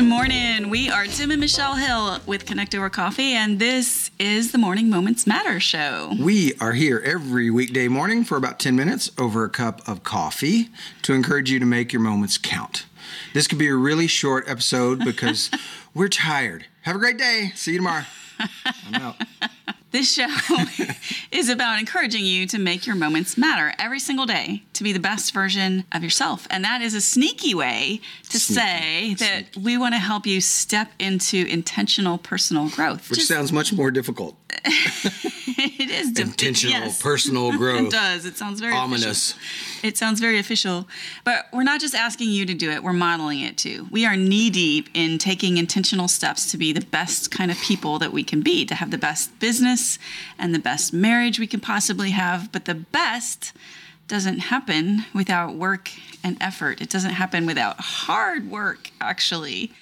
Good morning. We are Tim and Michelle Hill with Connect Over Coffee, and this is the Morning Moments Matter show. We are here every weekday morning for about 10 minutes over a cup of coffee to encourage you to make your moments count. This could be a really short episode because we're tired. Have a great day. See you tomorrow. I'm out. This show is about encouraging you to make your moments matter every single day to be the best version of yourself. And that is a sneaky way to Sneaky, say that we want to help you step into intentional personal growth. Which Just- sounds much more difficult. it is Intentional yes. personal growth. It does. It sounds very Ominous. Official. It sounds very official. But we're not just asking you to do it, we're modeling it too. We are knee deep in taking intentional steps to be the best kind of people that we can be, to have the best business and the best marriage we can possibly have. But the best doesn't happen without work and effort. It doesn't happen without hard work, actually.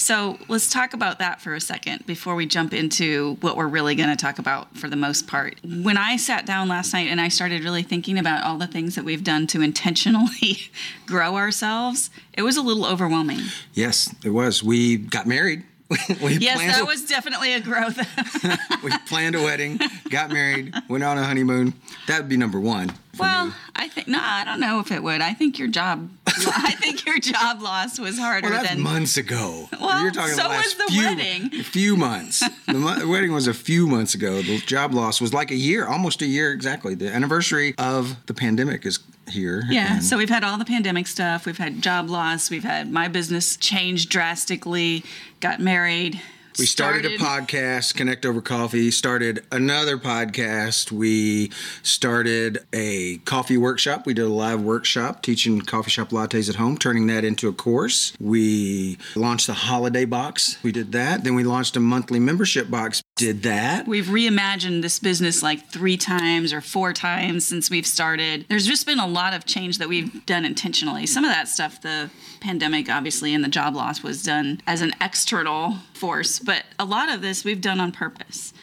So let's talk about that for a second before we jump into what we're really going to talk about for the most part. When I sat down last night and I started really thinking about all the things that we've done to intentionally grow ourselves, it was a little overwhelming. Yes, it was. We got married. we Yes, that a- was definitely a growth. we planned a wedding, got married, went on a honeymoon. That would be number one. Well, me. I think no, I don't know if it would. I think your job, I think your job loss was harder Well, than months ago. Well, You're talking so the was the few, wedding. A few months. the mo- wedding was a few months ago. The job loss was like a year, almost a year exactly. The anniversary of the pandemic is here. Yeah, and so we've had all the pandemic stuff. We've had job loss. We've had my business change drastically. Got married. We started, a podcast, Connect Over Coffee. Started another podcast. We started a coffee workshop. We did a live workshop teaching coffee shop lattes at home, turning that into a course. We launched the holiday box. We did that. Then we launched a monthly membership box. Did that. We've reimagined this business like three times or four times since we've started. There's just been a lot of change that we've done intentionally. Some of that stuff, the pandemic, obviously, and the job loss was done as an external force, but a lot of this we've done on purpose.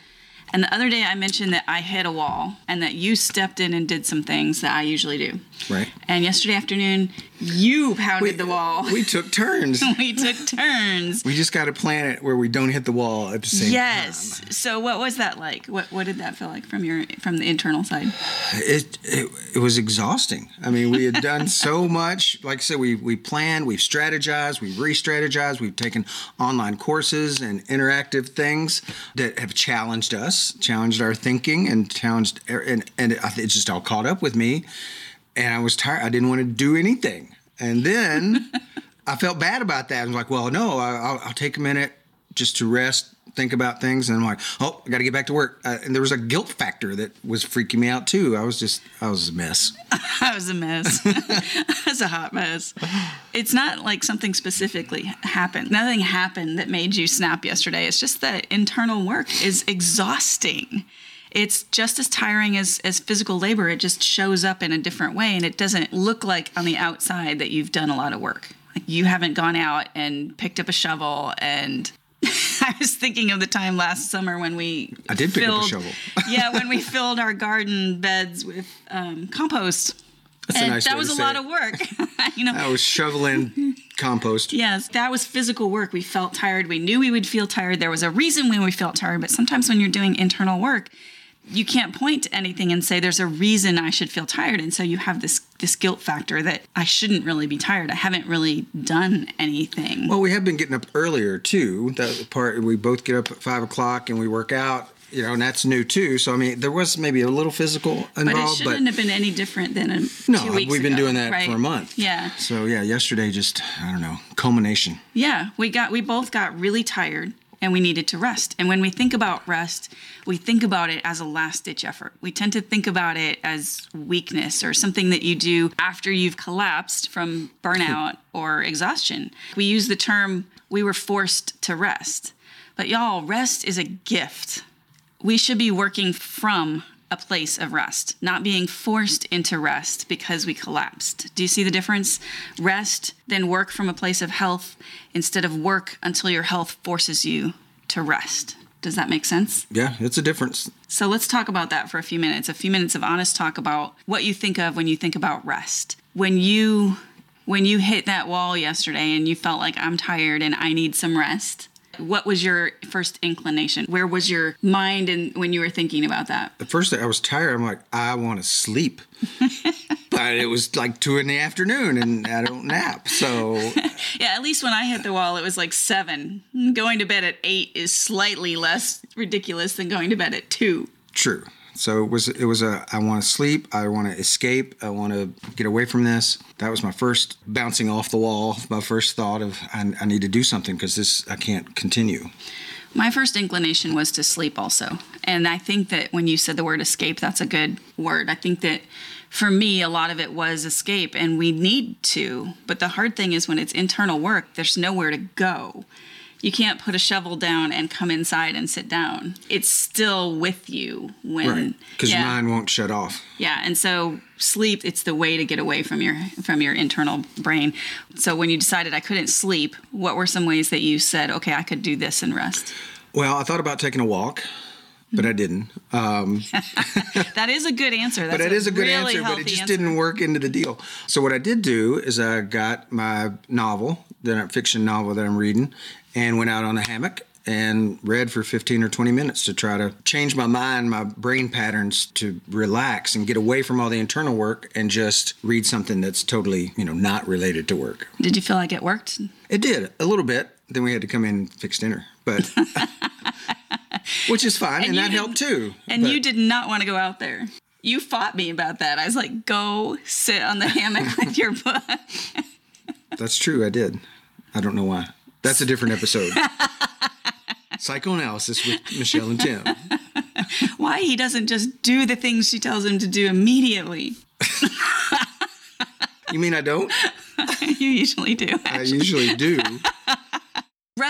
And the other day I mentioned that I hit a wall and that you stepped in and did some things that I usually do. Right. And yesterday afternoon, you pounded the wall. We took turns. we took turns. We just got to plan it where we don't hit the wall at the same time. Yes. So what was that like? What what did that feel like from your from the internal side? It, it it was exhausting. I mean, we had done so much. Like I said, we we planned, we've strategized, we've re-strategized, we've taken online courses and interactive things that have challenged us, challenged our thinking, and challenged and and it just all caught up with me. And I was tired. I didn't want to do anything. And then I felt bad about that. I was like, well, no, I- I'll, I'll take a minute just to rest, think about things. And I'm like, oh, I got to get back to work. Uh, and there was a guilt factor that was freaking me out too. I was just, I was a mess. I was a mess. I was a hot mess. It's not like something specifically happened. Nothing happened that made you snap yesterday. It's just that internal work is exhausting. It's just as tiring as, as physical labor. It just shows up in a different way and it doesn't look like on the outside that you've done a lot of work. Like you haven't gone out and picked up a shovel and I was thinking of the time last summer when we I did pick up a shovel. yeah, when we filled our garden beds with um, compost. That's a and nice that was a lot it. of work. you know, I was shoveling compost. yes, that was physical work. We felt tired. We knew we would feel tired. There was a reason when we felt tired, but sometimes when you're doing internal work, you can't point to anything and say there's a reason I should feel tired. And so you have this this guilt factor that I shouldn't really be tired. I haven't really done anything. Well, we have been getting up earlier too. That part we both get up at five o'clock and we work out. You know, and that's new too. So I mean, there was maybe a little physical involved, but it shouldn't have been any different than a, No, we've been ago, doing that right? for a month. Yeah. So yeah, yesterday just I don't know culmination. Yeah, we got we both got really tired and we needed to rest. And when we think about rest, we think about it as a last ditch effort. We tend to think about it as weakness or something that you do after you've collapsed from burnout or exhaustion. We use the term we were forced to rest. But y'all, rest is a gift. We should be working from a place of rest, not being forced into rest because we collapsed. Do you see the difference? Rest, then work from a place of health instead of work until your health forces you to rest. Does that make sense? Yeah, it's a difference. So let's talk about that for a few minutes. A few minutes of honest talk about what you think of when you think about rest. When you When you hit that wall yesterday and you felt like I'm tired and I need some rest, what was your first inclination? Where was your mind and when you were thinking about that? At first, I was tired. I'm like, I want to sleep. but it was like two in the afternoon and I don't nap. So, Yeah, at least when I hit the wall, it was like seven. Going to bed at eight is slightly less ridiculous than going to bed at two. true. So it was it was a I want to sleep, I want to escape, I want to get away from this. That was my first bouncing off the wall, my first thought of I, I need to do something because this I can't continue. My first inclination was to sleep also. And I think that when you said the word escape, that's a good word. I think that for me, a lot of it was escape, and we need to. But the hard thing is when it's internal work, there's nowhere to go. You can't put a shovel down and come inside and sit down. It's still with you when Right. Because yeah. your mind won't shut off. Yeah, and so sleep it's the way to get away from your from your internal brain. So when you decided I couldn't sleep, what were some ways that you said, "Okay, I could do this and rest?" Well, I thought about taking a walk, but I didn't. Um, That is a good answer. That's but it is a good really answer, but it just answer. didn't work into the deal. So what I did do is I got my novel, the fiction novel that I'm reading, and went out on a hammock and read for 15 or 20 minutes to try to change my mind, my brain patterns to relax and get away from all the internal work and just read something that's totally, you know, not related to work. Did you feel like it worked? It did a little bit. Then we had to come in and fix dinner, but which is fine, and, you that helped too. And But- you did not want to go out there. You fought me about that. I was like, "Go sit on the hammock with your book." That's true. I did. I don't know why. That's a different episode. Psychoanalysis with Michelle and Tim. Why he doesn't just do the things she tells him to do immediately? You mean I don't? you usually do. I usually do.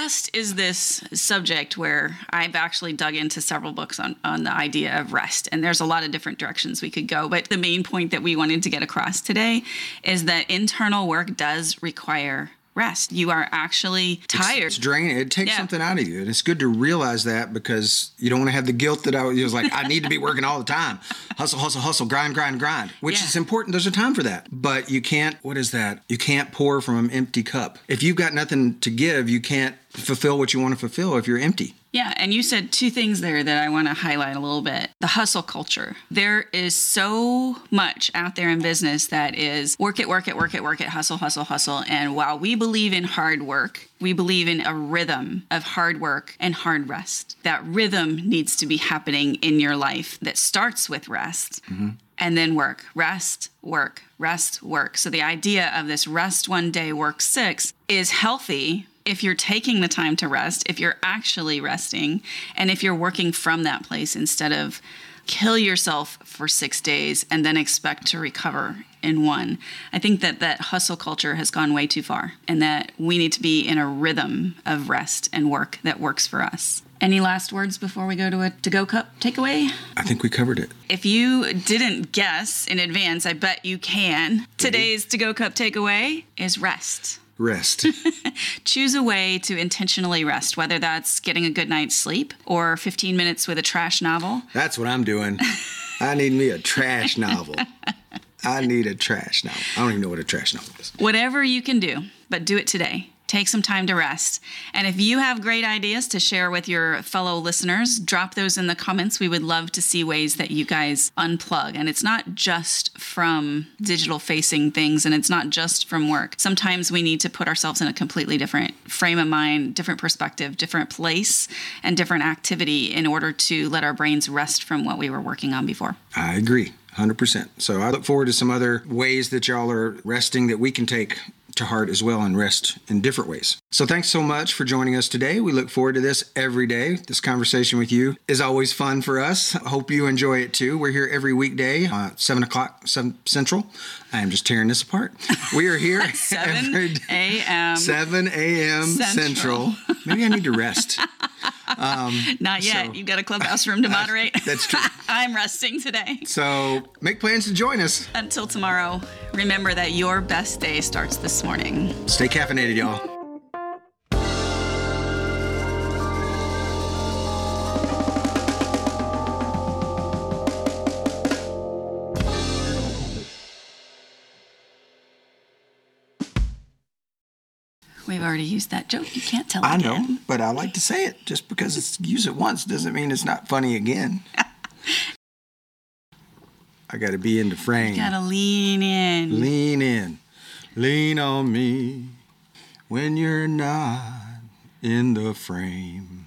Rest is this subject where I've actually dug into several books on, on the idea of rest. And there's a lot of different directions we could go. But the main point that we wanted to get across today is that internal work does require rest. You are actually tired. It's draining. It takes Yeah. something out of you. And it's good to realize that because you don't want to have the guilt that I was, was like, I need to be working all the time. Hustle, hustle, hustle, grind, grind, grind, which Yeah. is important. There's a time for that. But you can't, what is that? You can't pour from an empty cup. If you've got nothing to give, you can't fulfill what you want to fulfill if you're empty. Yeah, and you said two things there that I want to highlight a little bit. The hustle culture. There is so much out there in business that is work it, work it, work it, work it, hustle, hustle, hustle. And while we believe in hard work, we believe in a rhythm of hard work and hard rest. That rhythm needs to be happening in your life that starts with rest. Mm-hmm. And then work, rest, work, rest, work. So the idea of this rest one day, work six is healthy if you're taking the time to rest, if you're actually resting, and if you're working from that place instead of kill yourself for six days and then expect to recover in one. I think that that hustle culture has gone way too far and that we need to be in a rhythm of rest and work that works for us. Any last words before we go to a to go cup takeaway? I think we covered it. If you didn't guess in advance, I bet you can. Today's to go cup takeaway is rest. Rest. Choose a way to intentionally rest, whether that's getting a good night's sleep or 15 minutes with a trash novel. That's what I'm doing. I need me a trash novel. I need a trash novel. I don't even know what a trash novel is. Whatever you can do, but do it today. Take some time to rest. And if you have great ideas to share with your fellow listeners, drop those in the comments. We would love to see ways that you guys unplug. And it's not just from digital facing things and it's not just from work. Sometimes we need to put ourselves in a completely different frame of mind, different perspective, different place, and different activity in order to let our brains rest from what we were working on before. I agree, 100%. So I look forward to some other ways that y'all are resting that we can take to heart as well and rest in different ways. So thanks so much for joining us today. We look forward to this every day. This conversation with you is always fun for us. Hope you enjoy it too. We're here every weekday, uh, 7 o'clock 7 Central. I am just tearing this apart. We are here 7 every day. a.m. 7 a.m. Central. Central. Maybe I need to rest. Um, Not yet. So- You've got a clubhouse room to moderate. That's true. I'm resting today. So make plans to join us. Until tomorrow, remember that your best day starts this morning. Stay caffeinated, y'all. We've already used that joke. You can't tell I again. know, but I like to say it. Just because it's use it once doesn't mean it's not funny again. I got to be in the frame. Gotta lean in. Lean in, lean on me when you're not in the frame.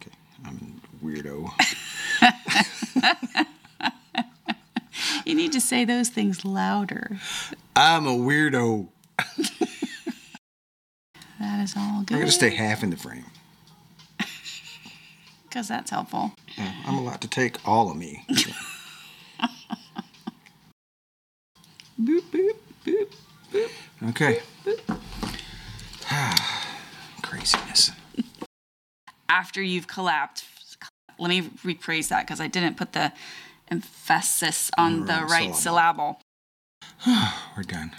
Okay, I'm a weirdo. You need to say those things louder. I'm a weirdo. Is all I'm gonna stay half in the frame. Because that's helpful. Yeah, I'm allowed to take all of me. boop, boop, boop, boop. Okay. Craziness. After you've collapsed, let me rephrase that because I didn't put the emphasis on the Right right syllable. We're done.